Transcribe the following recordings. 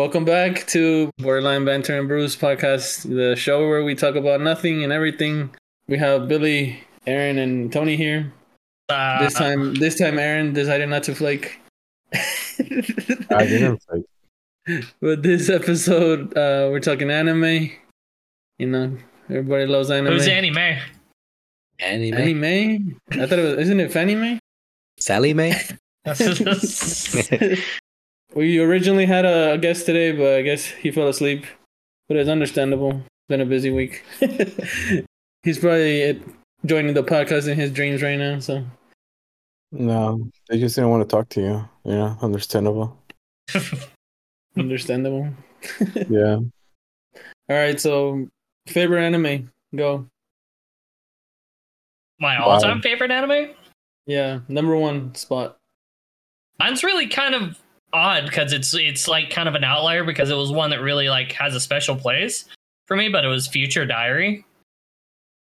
Welcome back to Borderline Banter and Brews podcast, the show where we talk about nothing and everything. We have Billy, Aaron, and Tony here. Uh, This time, this time, Aaron decided not to flake. I didn't like. But this episode, uh, we're talking anime. You know, everybody loves anime. Who's Annie Mae? Anime. Anime? I thought it was. Isn't it Fanny Mae? Sally Mae? We originally had a guest today, but I guess he fell asleep. But it's understandable. It's been a busy week. He's probably eh, joining the podcast in his dreams right now. So No, they just didn't want to talk to you. Yeah, understandable. understandable. Yeah. All right. So favorite anime? Go. My all-time favorite anime. Yeah, number one spot. Mine's really kind of odd because it's it's like kind of an outlier because it was one that really like has a special place for me, but it was Future Diary.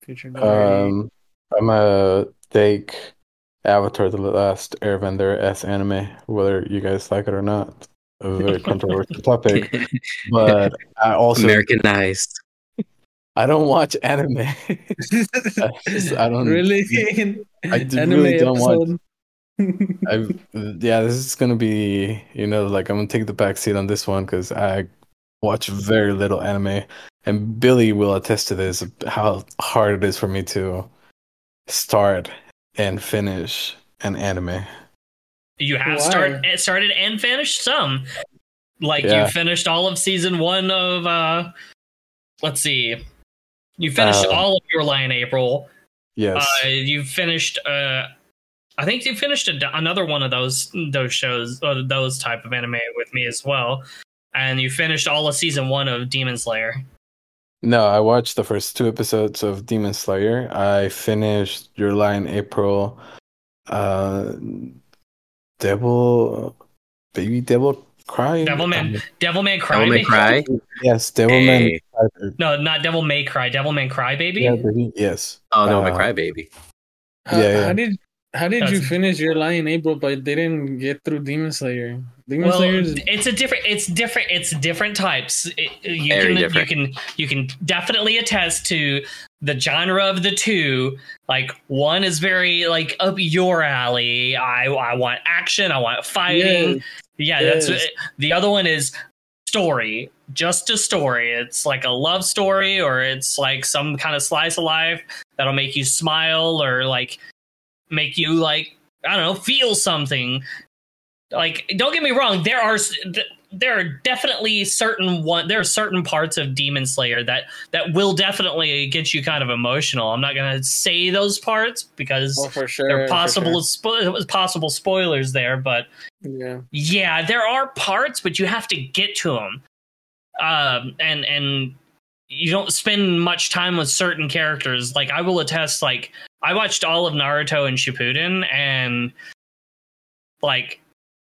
Future. Diary. Um, I'm a take Avatar: The Last Airbender s anime, whether you guys like it or not. A very controversial topic, but I also Americanized. I don't watch anime. I, just- I don't really? I d- Anime really don't watch. Episode? I yeah, this is gonna be you know like I'm gonna take the back seat on this one because I watch very little anime, and Billy will attest to this how hard it is for me to start and finish an anime. You have Why? start, eh, started and finished some. Like Yeah. you finished all of season one of uh let's see. You finished Uh, all of your Lie in April. Yes, Uh you finished uh I think you finished a, another one of those those shows uh, those type of anime with me as well. And you finished all of season 1 of Demon Slayer. no, I watched the first two episodes of Demon Slayer. I finished Your Lie in April. Uh, Devil, Baby Devil Cry. Devilman Um, Devilman Cry. Devil May Cry. yes, Devilman. Hey. No, not Devil May Cry. Devilman Cry Baby. Yeah, baby. Yes. Oh no, Uh, my crybaby. How, Yeah, yeah. how did how did you finish your Lie in April, but they didn't get through Demon Slayer? Demon well, Slayer is it's a different. It's different. It's different types. It, you Very can different. you can you can definitely attest to the genre of the two. Like one is very like up your alley. I I want action. I want fighting. Yes, yeah, that's yes. the other one is story. Just a story. It's like a love story, or it's like some kind of slice of life that'll make you smile, or like make you like I don't know feel something like don't get me wrong there are there are definitely certain one there are certain parts of demon slayer that that will definitely get you kind of emotional i'm not gonna say those parts because well, for sure. there are possible sure. spo- possible spoilers there but Yeah. yeah there are parts but you have to get to them um and and you don't spend much time with certain characters like i will attest like i watched all of naruto and shippuden and like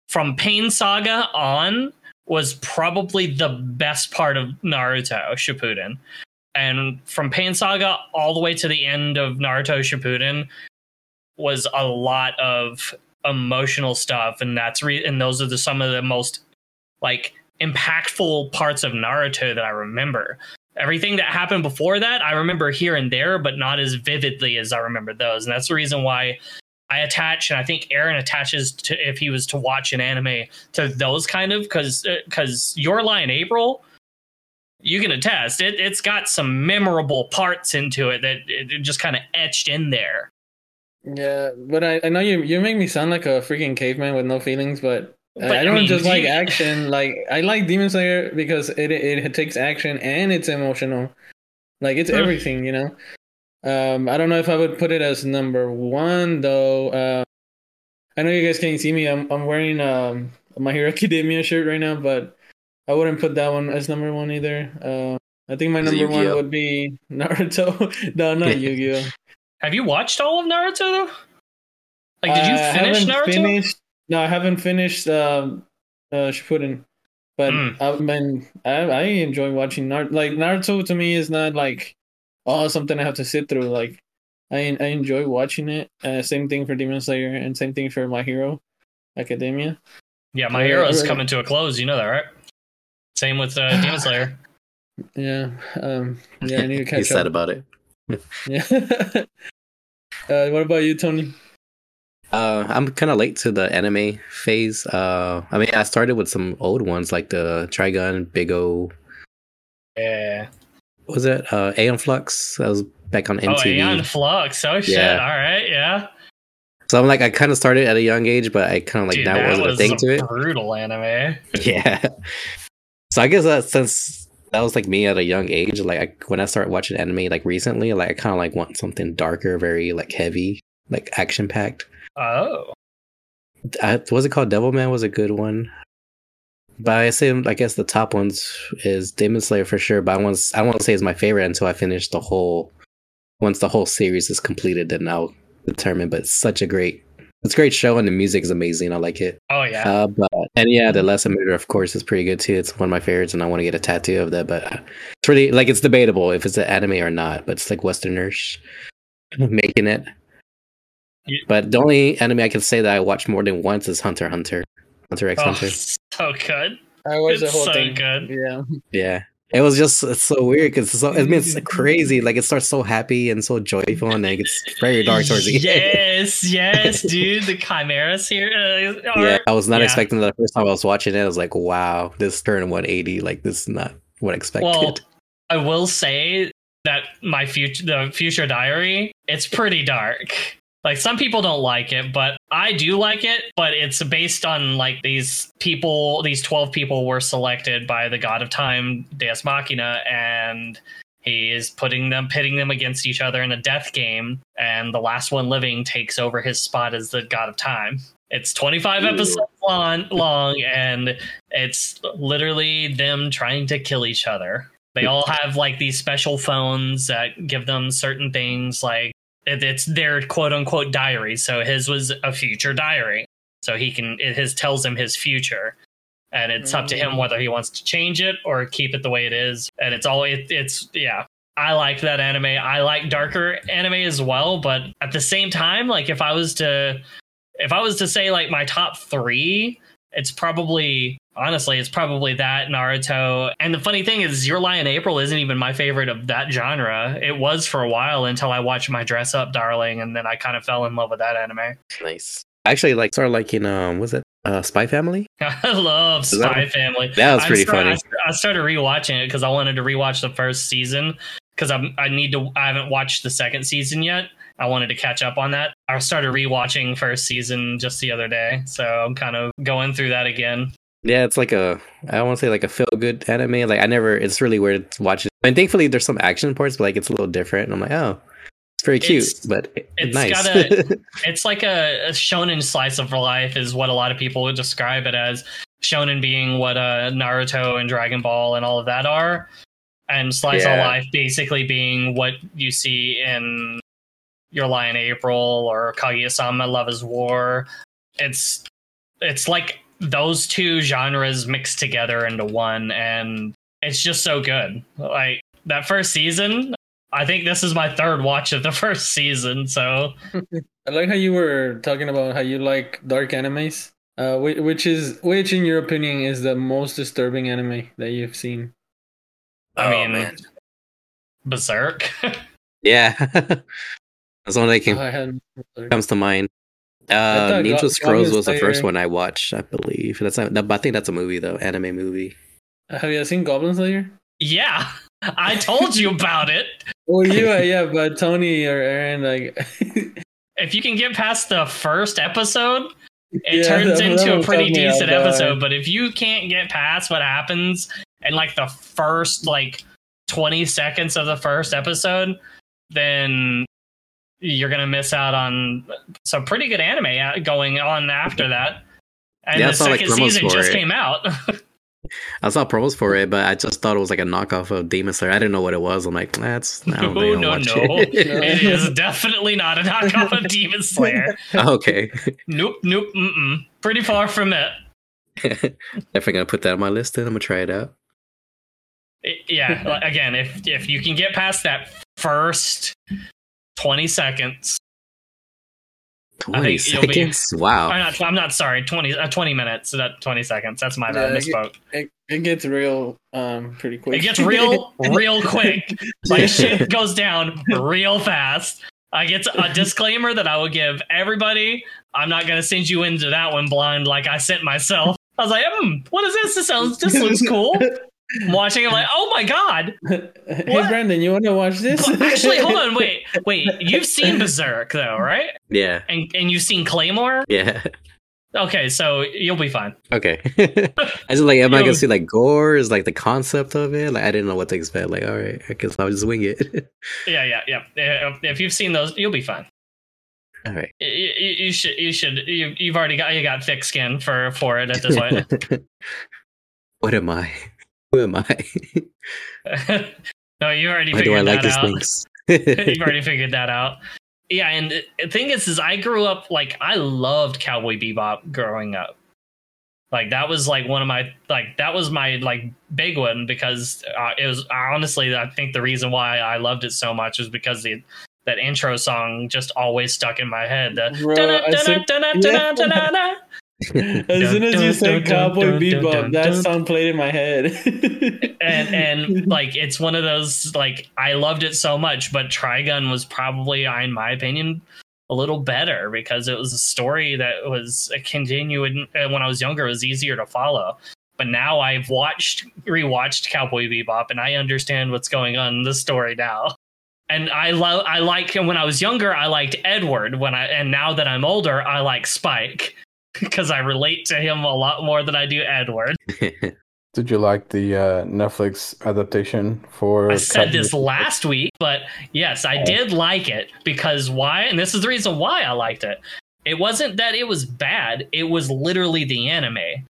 from pain saga on was probably the best part of naruto shippuden and from pain saga all the way to the end of naruto shippuden was a lot of emotional stuff and that's re- and those are the some of the most like impactful parts of Naruto that I remember. Everything that happened before that, I remember here and there, but not as vividly as I remember those. And that's the reason why I attach, and I think Aaron attaches to if he was to watch an anime to those kind of because because uh, Your Lie in April, you can attest it. It's got some memorable parts into it that it, it just kind of etched in there. Yeah, but I, I know you you make me sound like a freaking caveman with no feelings, but, But, I I don't mean, just do like you- action. Like I like Demon Slayer because it it takes action and it's emotional. Like it's everything, you know. Um, I don't know if I would put it as number one though. Uh, I know you guys can't see me. I'm I'm wearing um My Hero Academia shirt right now, but I wouldn't put that one as number one either. Uh, I think my Is number one would be Naruto. no, not Yu-Gi-Oh. Have you watched all of Naruto though? Like, did you I finish haven't Naruto? Finished, no, I haven't finished um, uh, Shippuden, but Mm. I've been I, I enjoy watching Naruto. Like Naruto to me is not like oh something I have to sit through. Like I I enjoy watching it. Uh, same thing for Demon Slayer, and same thing for My Hero Academia. Yeah, my hero is coming to a close. You know that, right? Same with uh, Demon Slayer. Yeah. Um. Yeah. I need to catch He's sad about it. Yeah. uh, what about you, Tony? Uh, I'm kind of late to the anime phase. Uh, I mean, I started with some old ones like the Trigun, Big O. Yeah. what Was it uh, Aeon Flux? That was back on Oh, MTV. Aeon Flux. Oh shit! Yeah. All right, yeah. so I'm like, I kind of started at a young age, but I kind of like Dude, that, that wasn't was a thing to it. brutal anime. Yeah. So I guess that since that was like me at a young age, like I, when I started watching anime like recently, like I kind of like want something darker, very like heavy, like action packed. Oh, I, was it called Devilman? Was a good one. But I say I guess the top ones is Demon Slayer for sure. But I want I won't say it's my favorite until I finish the whole. Once the whole series is completed, then I'll determine. But it's such a great, it's a great show, and the music is amazing. I like it. oh yeah. Uh, but and yeah, the lesson meter, of course, is pretty good too. It's one of my favorites, and I want to get a tattoo of that. But it's really like it's debatable if it's an anime or not. But it's like Westerners making it. Yeah. But the only anime I can say that I watched more than once is Hunter x Hunter, Hunter x oh, Hunter. so good. I watched the It's whole so thing. good. Yeah. Yeah, it was just it's so weird because so, I mean it's crazy. Like it starts so happy and so joyful, and then it gets very dark towards the end. Yes, yes, dude. The chimeras here. Uh, are- Yeah, I was not yeah. expecting that the first time I was watching it. I was like, wow, this turned 180. Like this is not what I expected. Well, I will say that my future, the future diary, it's pretty dark. Like some people don't like it, but I do like it. But it's based on like these people, these twelve people were selected by the god of time, Deus Machina, and he is putting them, pitting them against each other in a death game, and the last one living takes over his spot as the god of time. It's 25 Ooh. episodes long, long, and it's literally them trying to kill each other. They all have like these special phones that give them certain things, like it's their quote unquote diary. So his was a future diary, so he can it his tells him his future, and it's up to him Mm. whether he wants to change it or keep it the way it is. And it's all it, it's yeah. I like that anime. I like darker anime as well, but at the same time, like if I was to if I was to say like my top three, it's probably honestly, it's probably that Naruto. And the funny thing is, Your Lie in April isn't even my favorite of that genre. It was for a while until I watched My Dress Up Darling, and then I kind of fell in love with that anime. nice. Actually, like started liking um, was it uh, Spy Family? I love Is that- Spy Family. That was I'm pretty start- funny. I, I started rewatching it because I wanted to rewatch the first season because I'm I need to. I haven't watched the second season yet. I wanted to catch up on that. I started rewatching first season just the other day, so I'm kind of going through that again. Yeah, it's like a I don't want to say like a feel good anime. Like I never, it's really weird to watch it. And thankfully, there's some action parts, but like it's a little different. And I'm like, oh, it's very cute, It's- but it- it's nice. got a- It's like a, a shonen slice of life, is what a lot of people would describe it as. Shonen being what uh, Naruto and Dragon Ball and all of that are, and slice of life basically being what you see in Your Lie in April or Kaguya-sama Love is War. It's it's like those two genres mixed together into one, and it's just so good. Like that first season, I think this is my third watch of the first season, so I like how you were talking about how you like dark animes. Uh, which, which is which, in your opinion, is the most disturbing anime that you've seen? I Oh, mean, man. Berserk. yeah, that's one that Oh, came, I had comes to mind. Uh, thought Ninja Go- Scrolls Goblin was the first one I watched, I believe. That's not, but I think that's a movie though, anime movie. Have you seen Goblin Slayer? yeah, I told you about it. Well, you, uh, yeah, but Tony or Aaron, like, If you can get past the first episode, it Yeah, turns that- into that a pretty caught me off decent episode. But if you can't get past what happens in like the first like 20 seconds of the first episode, then you're gonna miss out on some pretty good anime uh, going on after that. And Yeah, the saw, like, second promos season for just it. came out. I saw promos for it, but I just thought it was like a knockoff of Demon Slayer. I didn't know what it was. I'm like, that's I don't No, think I'll no, no. it. it is definitely not a knockoff of Demon Slayer. okay, Nope, nope, mm-mm. Pretty far from it. definitely gonna put that on my list. Then I'm gonna try it out. I- yeah, again, if if you can get past that first twenty seconds, Twenty think you'll be- seconds. Wow. I'm not. I'm not sorry. Twenty. Uh, twenty minutes. Not twenty seconds. That's my bad. Yeah, Misspoke. it, It gets real um pretty quick. It gets real, real quick. Like shit goes down real fast. I get a disclaimer that I will give everybody. I'm not gonna send you into that one blind like I sent myself. I was like, hmm, what is this? This sounds this looks cool. I'm watching, I'm like, oh my god. hey What? Brandon, you want to watch this? But actually, hold on, wait, wait. You've seen Berserk though, right? yeah, And and you've seen Claymore? yeah. Okay, so you'll be fine. Okay. I just like, am I gonna see like gore? Is like the concept of it? Like, I didn't know what to expect. Like, all right, I guess I'll just wing it. Yeah, yeah, yeah. If- If you've seen those, you'll be fine. all right. You, you, you should, you should. You, you've already got you got thick skin for for it at this point. what am I? Who am I? no, you already Why do I figured like that these out. things? You've already figured that out. Yeah, and the thing is, is I grew up like I loved Cowboy Bebop growing up. Like that was like one of my like that was my like big one because uh, it was honestly I think the reason why I loved it so much was because the that intro song just always stuck in my head. The Bro, as soon, as you said Cowboy Bebop, that song played in my head. and and like it's one of those like I loved it so much, but Trigun was probably, in my opinion, a little better because it was a story that was a continuing. uh, When I was younger, it was easier to follow. But now I've watched, rewatched Cowboy Bebop, and I understand what's going on in the story now. And I love, I like when I was younger, I liked Edward. When I and now that I'm older, I like Spike because I relate to him a lot more than I do Edward. Did you like the uh, Netflix adaptation for? I said Cowboy this last week, but yes, I did like it because why? And this is the reason why I liked it. It wasn't that it was bad, it was literally the anime,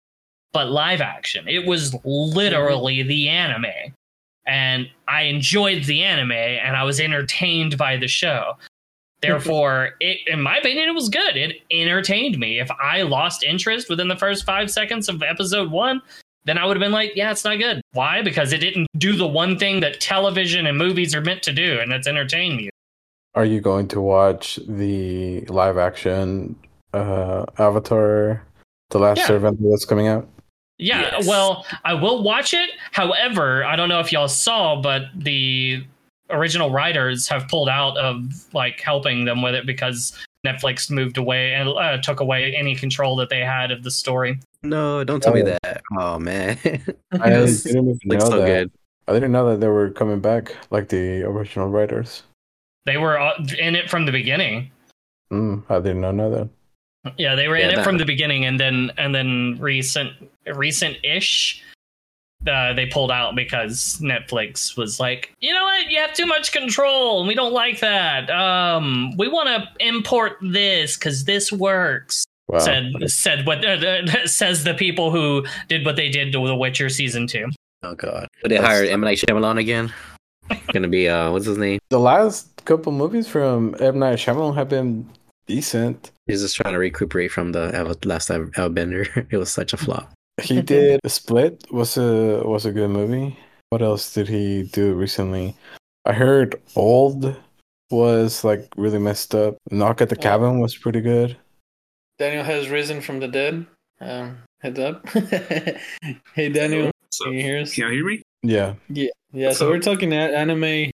but live action. It was literally the anime. And I enjoyed the anime and I was entertained by the show. Therefore, it, in my opinion, it was good. It entertained me. If I lost interest within the first five seconds of episode one, then I would have been like, yeah, it's not good. Why? Because it didn't do the one thing that television and movies are meant to do, and that's entertain you. Are you going to watch the live action uh, Avatar: The Last Yeah. Servant that's coming out? Yeah, Yes. well, I will watch it. However, I don't know if y'all saw, but the original writers have pulled out of like helping them with it because Netflix moved away and uh, took away any control that they had of the story. no, don't tell me Oh. that. Oh man, I Yes. didn't know so that. good. I didn't know that they were coming back, like the original writers. They were uh, in it from the beginning. Mm, I did not know that. Yeah, they were in Yeah, it that- from the beginning, and then and then recent recent-ish, uh, they pulled out because Netflix was like, you know what, you have too much control, and we don't like that. Um, we want to import this because this works. Wow. Said said what uh, says the people who did what they did to The Witcher season two. Oh god, but they hired M Night Shyamalan again. Gonna be uh, what's his name? the last couple movies from M Night Shyamalan have been decent. He's just trying to recuperate from the Ava- last Airbender. It was such a flop. He did Split was a was a good movie. What else did he do recently? I heard Old was like really messed up. Knock at the Cabin was pretty good. Daniel has risen from the dead. Um, heads up. hey, Daniel, So, can you hear us? can you hear me? Yeah. Yeah, yeah. So we're talking a- anime.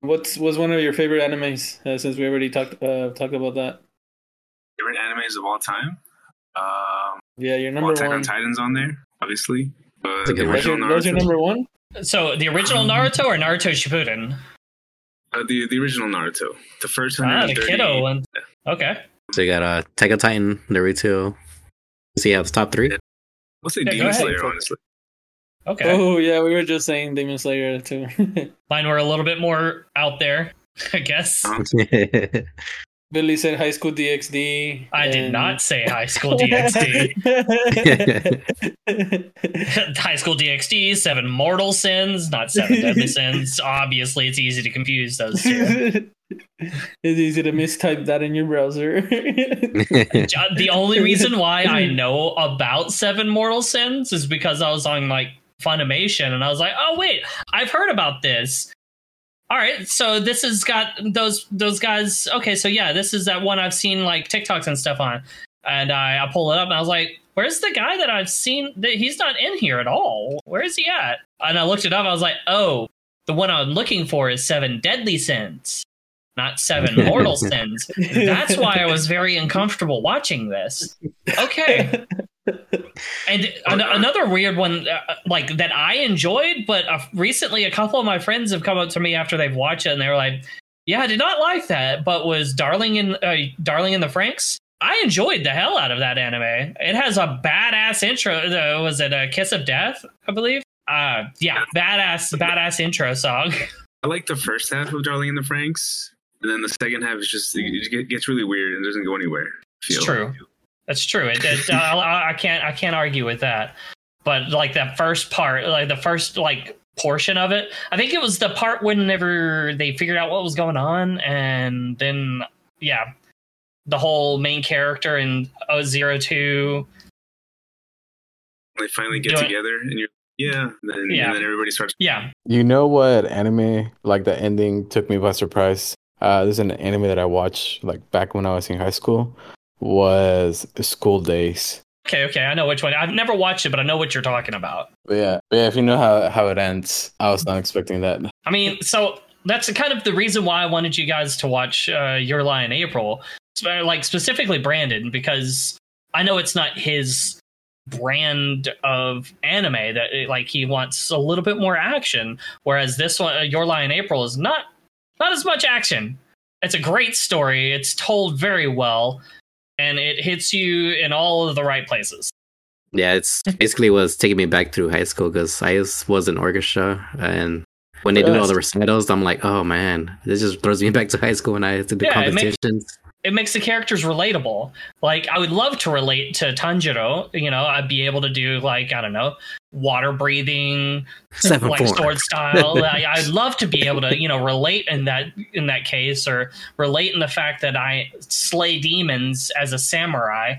What's was one of your favorite animes? Uh, since we already talked uh, talked about that. Favorite animes of all time? Um, Yeah, your well, number Attack one. on Titan's on there, obviously. But the good your, original that's your Naruto, number one. So the original Naruto or Naruto Shippuden? uh, the the original Naruto, the first one. Ah, the 130. kiddo one. Okay. So you got uh, Attack on Titan, Naruto. See how it's top three? We'll say Yeah, Demon. Slayer, honestly. Okay. Oh yeah, we were just saying Demon Slayer too. Mine were a little bit more out there, I guess. Um, Billy said High School DxD. I did not say High School DxD. High School DxD, Seven Mortal Sins, not Seven Deadly Sins. Obviously, it's easy to confuse those two. it's easy to mistype that in your browser. The only reason why I know about Seven Mortal Sins is because I was on like Funimation and I was like, oh wait, I've heard about this. All right, so this has got those those guys. Okay, so yeah, this is that one I've seen like TikToks and stuff on. and I, I pull it up and I was like, "Where's the guy that I've seen? That he's not in here at all. Where is he at?" And I looked it up. I was like, "Oh, the one I'm looking for is Seven Deadly Sins, not Seven Mortal Sins." That's why I was very uncomfortable watching this. Okay. And an- another weird one, uh, like that I enjoyed, but uh, recently a couple of my friends have come up to me after they've watched it, and they were like, "Yeah, I did not like that," but was Darling in uh, Darling in the Franxx. I enjoyed the hell out of that anime. It has a badass intro. Though. was it a Kiss of Death? I believe. Uh, yeah, badass, badass intro song. I like the first half of Darling in the Franxx, and then the second half is just it gets really weird and doesn't go anywhere. It's true. That's true. It, it, I, I can't I can't argue with that. But like that first part, like the first like portion of it, I think it was the part whenever they figured out what was going on, and then yeah, the whole main character in oh, Zero Two. They finally get Do it. together, and you're yeah, and then, Yeah. and then everybody starts. Yeah, You know what anime like the ending took me by surprise? Uh, there's an anime that I watched like back when I was in high school was School Days. okay, okay, I know which one. I've never watched it, but I know what you're talking about. But yeah, yeah. If you know how how it ends, I was not expecting that. I mean, so that's kind of the reason why I wanted you guys to watch uh, Your Lie in April, like specifically Brandon, because I know it's not his brand of anime that like he wants a little bit more action, whereas this one, uh, Your Lie in April, is not not as much action. It's a great story. It's told very well, and it hits you in all of the right places. Yeah, it's basically was taking me back through high school because I was, was in orchestra, and when they do all the recitals, I'm like, oh man, this just throws me back to high school when I had to do Yeah, it makes- competitions. It makes the characters relatable. Like I would love to relate to Tanjiro. You know, I'd be able to do like I don't know, water breathing, Seven like sword style. I, I'd love to be able to you know relate in that in that case, or relate in the fact that I slay demons as a samurai.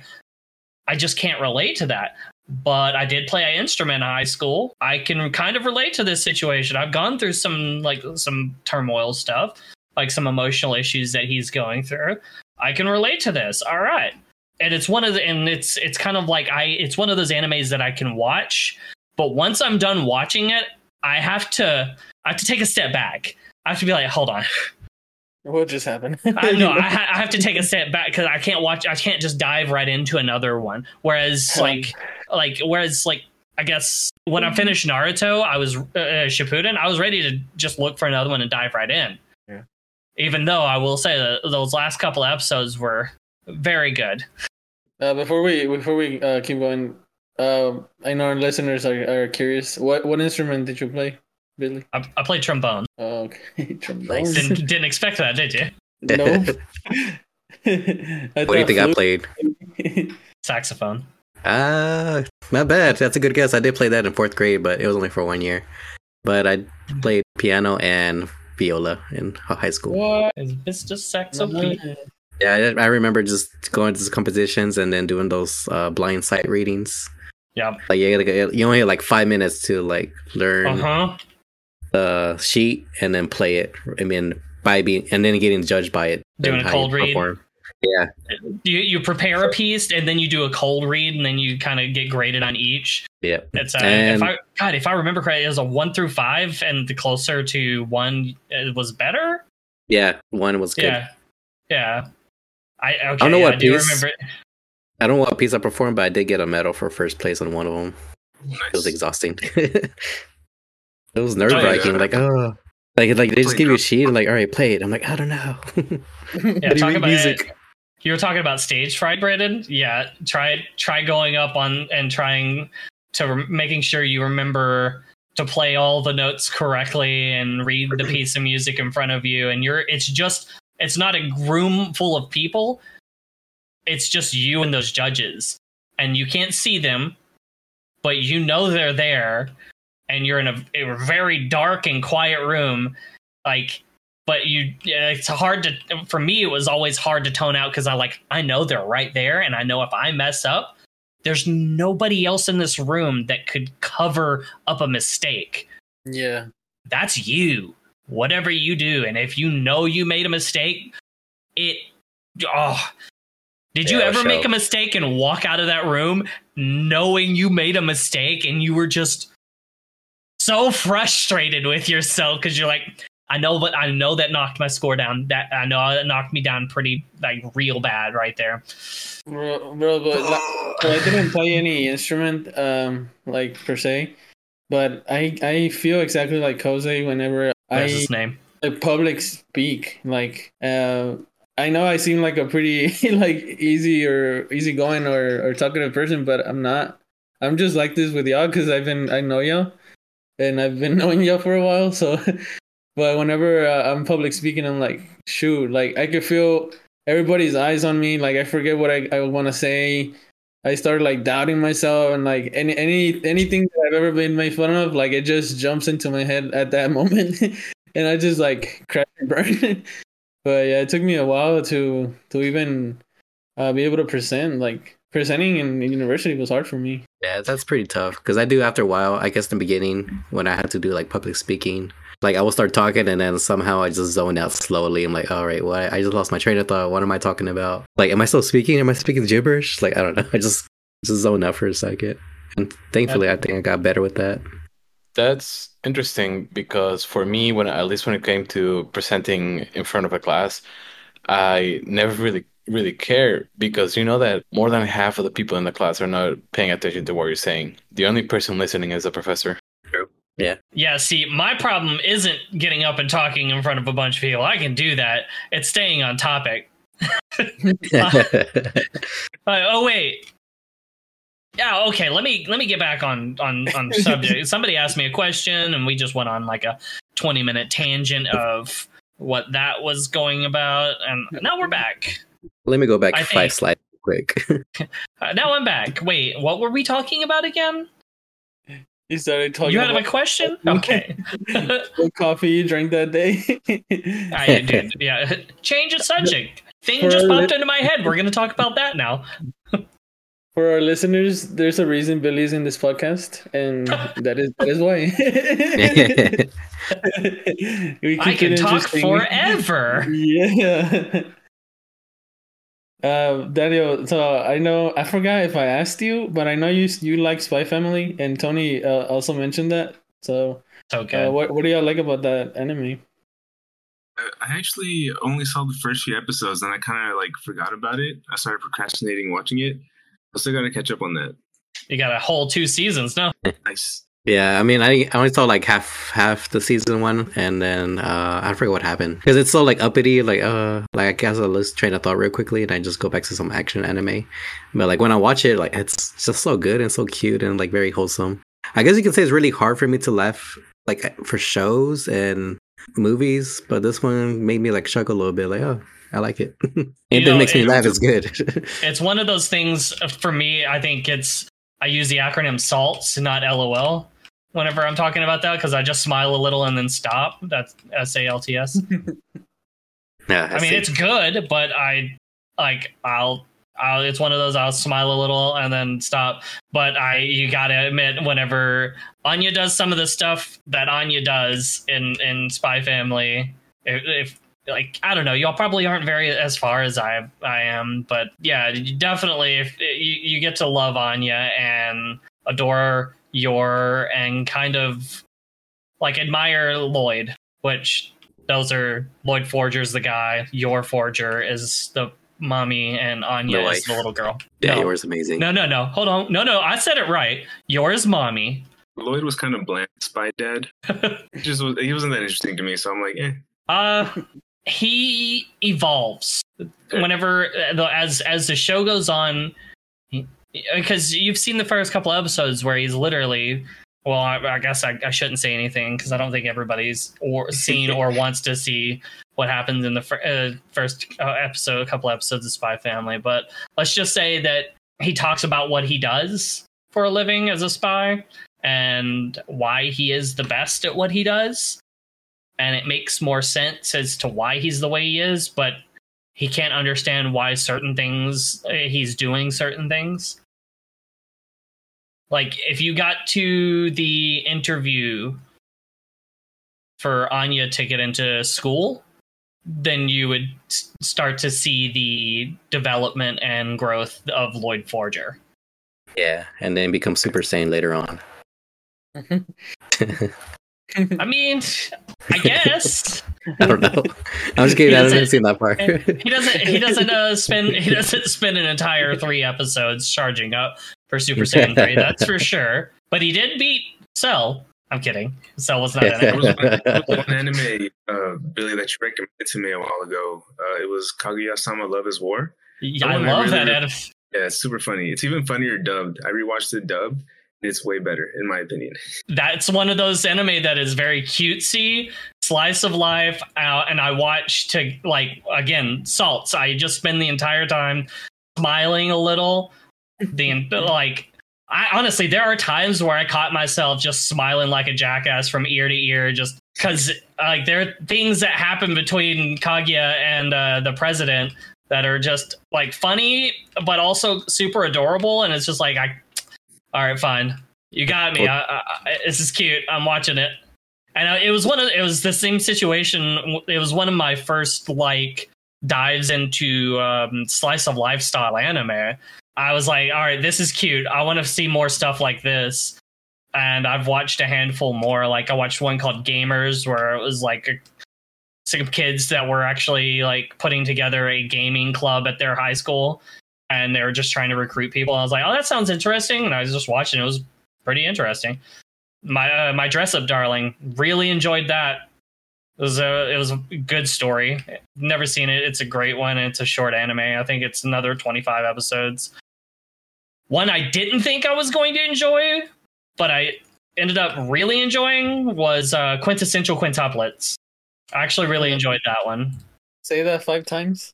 I just can't relate to that. But I did play an instrument in high school. I can kind of relate to this situation. I've gone through some like some turmoil stuff, like some emotional issues that he's going through. I can relate to this. All right. And it's one of the and it's it's kind of like I it's one of those animes that I can watch, but once I'm done watching it, I have to I have to take a step back. I have to be like, hold on. What just happened? I know I, ha- I have to take a step back because I can't watch. I can't just dive right into another one. Whereas like like whereas like I guess when I finished Naruto, I was uh, uh, Shippuden. I was ready to just look for another one and dive right in. Yeah. Even though I will say that those last couple episodes were very good. Uh, before we before we uh, keep going, um, I know our listeners are, are curious. What what instrument did you play, Billy? I, I played trombone. Oh, okay, trombone. Nice. Didn't, didn't expect that, did you? no. What do you think I played? played? Saxophone. Ah, not bad. That's a good guess. I did play that in fourth grade, but it was only for one year. But I played piano and viola in high school. what? Is Mr. Saxo Pete? Yeah, I, I remember just going to the competitions and then doing those uh, blind sight readings. Yeah. Like you, gotta- you only have like five minutes to like learn Uh huh. the sheet and then play it. I mean, by being and then getting judged by it. Doing a cold read? perform. Yeah, You you prepare a piece and then you do a cold read and then you kind of get graded on each. yeah. It's uh, And- if I God if I remember correctly, it was a one through five, and the closer to one it was better. Yeah, one was good. Yeah, yeah. I okay. don't know what I piece- remember. I don't know what piece I performed, but I did get a medal for first place on one of them. It was exhausting. it was nerve wracking. yeah. Like, oh, like like they just give you a sheet and like, all right, play it. I'm like, I don't know. Yeah, How do you talk about music? You were talking about stage fright, Brandon. Yeah, try try going up on and trying to rem- making sure you remember to play all the notes correctly and read the piece of music in front of you. And you're it's just it's not a room full of people. It's just you and those judges, and you can't see them, but you know they're there, and you're in a, a very dark and quiet room, like but you it's hard to for me it was always hard to tone out because i like i know they're right there and i know if i mess up there's nobody else in this room that could cover up a mistake. Yeah. that's you. Whatever you do and if you know you made a mistake it oh Did you Yeah, ever make a mistake and walk out of that room knowing you made a mistake and you were just so frustrated with yourself because you're like, I know, but I know that knocked my score down. That I know that knocked me down pretty like real bad right there. Bro, bro but like, so I didn't play any instrument, um, like per se, but I I feel exactly like Jose whenever There's I his name. like public speak. Like, uh, I know I seem like a pretty like easy or easygoing or or talkative person, but I'm not. I'm just like this with y'all because I've been I know y'all, and I've been knowing y'all for a while. So, but whenever uh, I'm public speaking, I'm like, shoot, like I could feel everybody's eyes on me. Like I forget what I, I want to say. I started like doubting myself and like any any anything that I've ever been made fun of, like it just jumps into my head at that moment, and I just like crash and burn. but yeah, it took me a while to to even uh, be able to present. Like presenting in university was hard for me. Yeah, that's pretty tough because I do after a while. I guess in the beginning when I had to do like public speaking, like I will start talking and then somehow I just zone out slowly. I'm like, all right, what? I just lost my train of thought. What am I talking about? Like, am I still speaking? Am I speaking gibberish? Like, I don't know. I just just zone out for a second, and thankfully, I think I got better with that. That's interesting because for me, when at least when it came to presenting in front of a class, I never really really care because you know that more than half of the people in the class are not paying attention to what you're saying. The only person listening is the professor. True. Yeah. Yeah, see, my problem isn't getting up and talking in front of a bunch of people. I can do that. It's staying on topic. Uh, oh wait. Yeah, okay. Let me let me get back on on on subject. Somebody asked me a question, and we just went on like a twenty minute tangent of what that was going about, and now we're back. Let me go back I five think- slides quick. Uh, now I'm back. Wait, what were we talking about again? You started talking you had about a question? Okay. what coffee you drank that day. I did. Yeah. Change the subject. Thing For just popped li- into my head. We're gonna talk about that now. For our listeners, there's a reason Billy's in this podcast, and that is that is why. we I can talk forever. Yeah. Uh, Daniel, so I know I forgot if I asked you, but I know you you like Spy Family, and Tony uh, also mentioned that. So, okay, uh, what what do y'all like about that anime? I I actually only saw the first few episodes and I kind of like forgot about it. I started procrastinating watching it. I still got to catch up on that. you got a whole two seasons now. Nice. Yeah, I mean, I, I only saw like half half the season one, and then uh, I forget what happened because it's so like uppity. Like, uh, like I guess I'll lose train of thought real quickly, and I just go back to some action anime. But like when I watch it, like it's just so good and so cute and like very wholesome. I guess you can say it's really hard for me to laugh like for shows and movies, but this one made me like chuckle a little bit. Like, oh, I like it. and You it know, makes me laugh. It's good. It's one of those things uh, for me. I think it's I use the acronym SALTS, not LOL, whenever I'm talking about that because I just smile a little and then stop. That's S A L T S. yeah, I mean, it's good, but I like I'll. I'll, it's one of those I'll smile a little and then stop. But I, you gotta admit, whenever Anya does some of the stuff that Anya does in in Spy Family, if, if like I don't know, y'all probably aren't very as far as I I am, but yeah, you definitely if you, you get to love Anya and adore Yor and kind of like admire Lloyd, which those are Lloyd Forger's the guy, Yor Forger is the mommy, and Anya The is the little girl. yeah, no. yours amazing. No, no, no. Hold on. No, no. I said it right. Yours, mommy. Lloyd was kind of bland, spy dad. Just was, he wasn't that interesting to me, so I'm like, eh. Uh, he evolves whenever uh, as as the show goes on, because you've seen the first couple episodes where he's literally. Well, I, I guess I, I shouldn't say anything because I don't think everybody's or seen or wants to see what happens in the fir- uh, first uh, episode, a couple episodes of Spy Family. But let's just say that he talks about what he does for a living as a spy and why he is the best at what he does and it makes more sense as to why he's the way he is, but he can't understand why certain things uh, he's doing certain things. Like if you got to the interview for Anya to get into school, then you would start to see the development and growth of Lloyd Forger. Yeah, and then become Super Saiyan later on. I mean, I guess I don't know. I'm just kidding. I haven't seen that part. he doesn't. He doesn't uh, spend. He doesn't spend an entire three episodes charging up for Super Saiyan three. That's for sure. But he did beat Cell. I'm kidding. Cell was not in it. was one, was one anime, uh, Billy, that you recommended to me a while ago. Uh, it was Kaguya-sama Love is War. Yeah, I one I love really that. re- Adam. Yeah, it's super funny. It's even funnier dubbed. I rewatched it dubbed. And it's way better, in my opinion. that's one of those anime that is very cutesy slice of life uh, and i watch to like again salts i just spend the entire time smiling a little the like i honestly there are times where i caught myself just smiling like a jackass from ear to ear just because like there are things that happen between kaguya and uh, the president that are just like funny but also super adorable and it's just like i all right fine you got me. I, I, I, this is cute. I'm watching it, and it was one of it was the same situation. It was one of my first like dives into um, slice of lifestyle anime. I was like, all right, this is cute. I want to see more stuff like this. And I've watched a handful more. Like I watched one called Gamers, where it was like a, some kids that were actually like putting together a gaming club at their high school, and they were just trying to recruit people. I was like, oh, that sounds interesting. And I was just watching. It was pretty interesting. My uh, my dress up darling really enjoyed that. It was a it was a good story. Never seen it. It's a great one. It's a short anime. I think it's another 25 episodes. One I didn't think I was going to enjoy, but I ended up really enjoying was uh, Quintessential Quintuplets. I actually really enjoyed that one. Say that five times.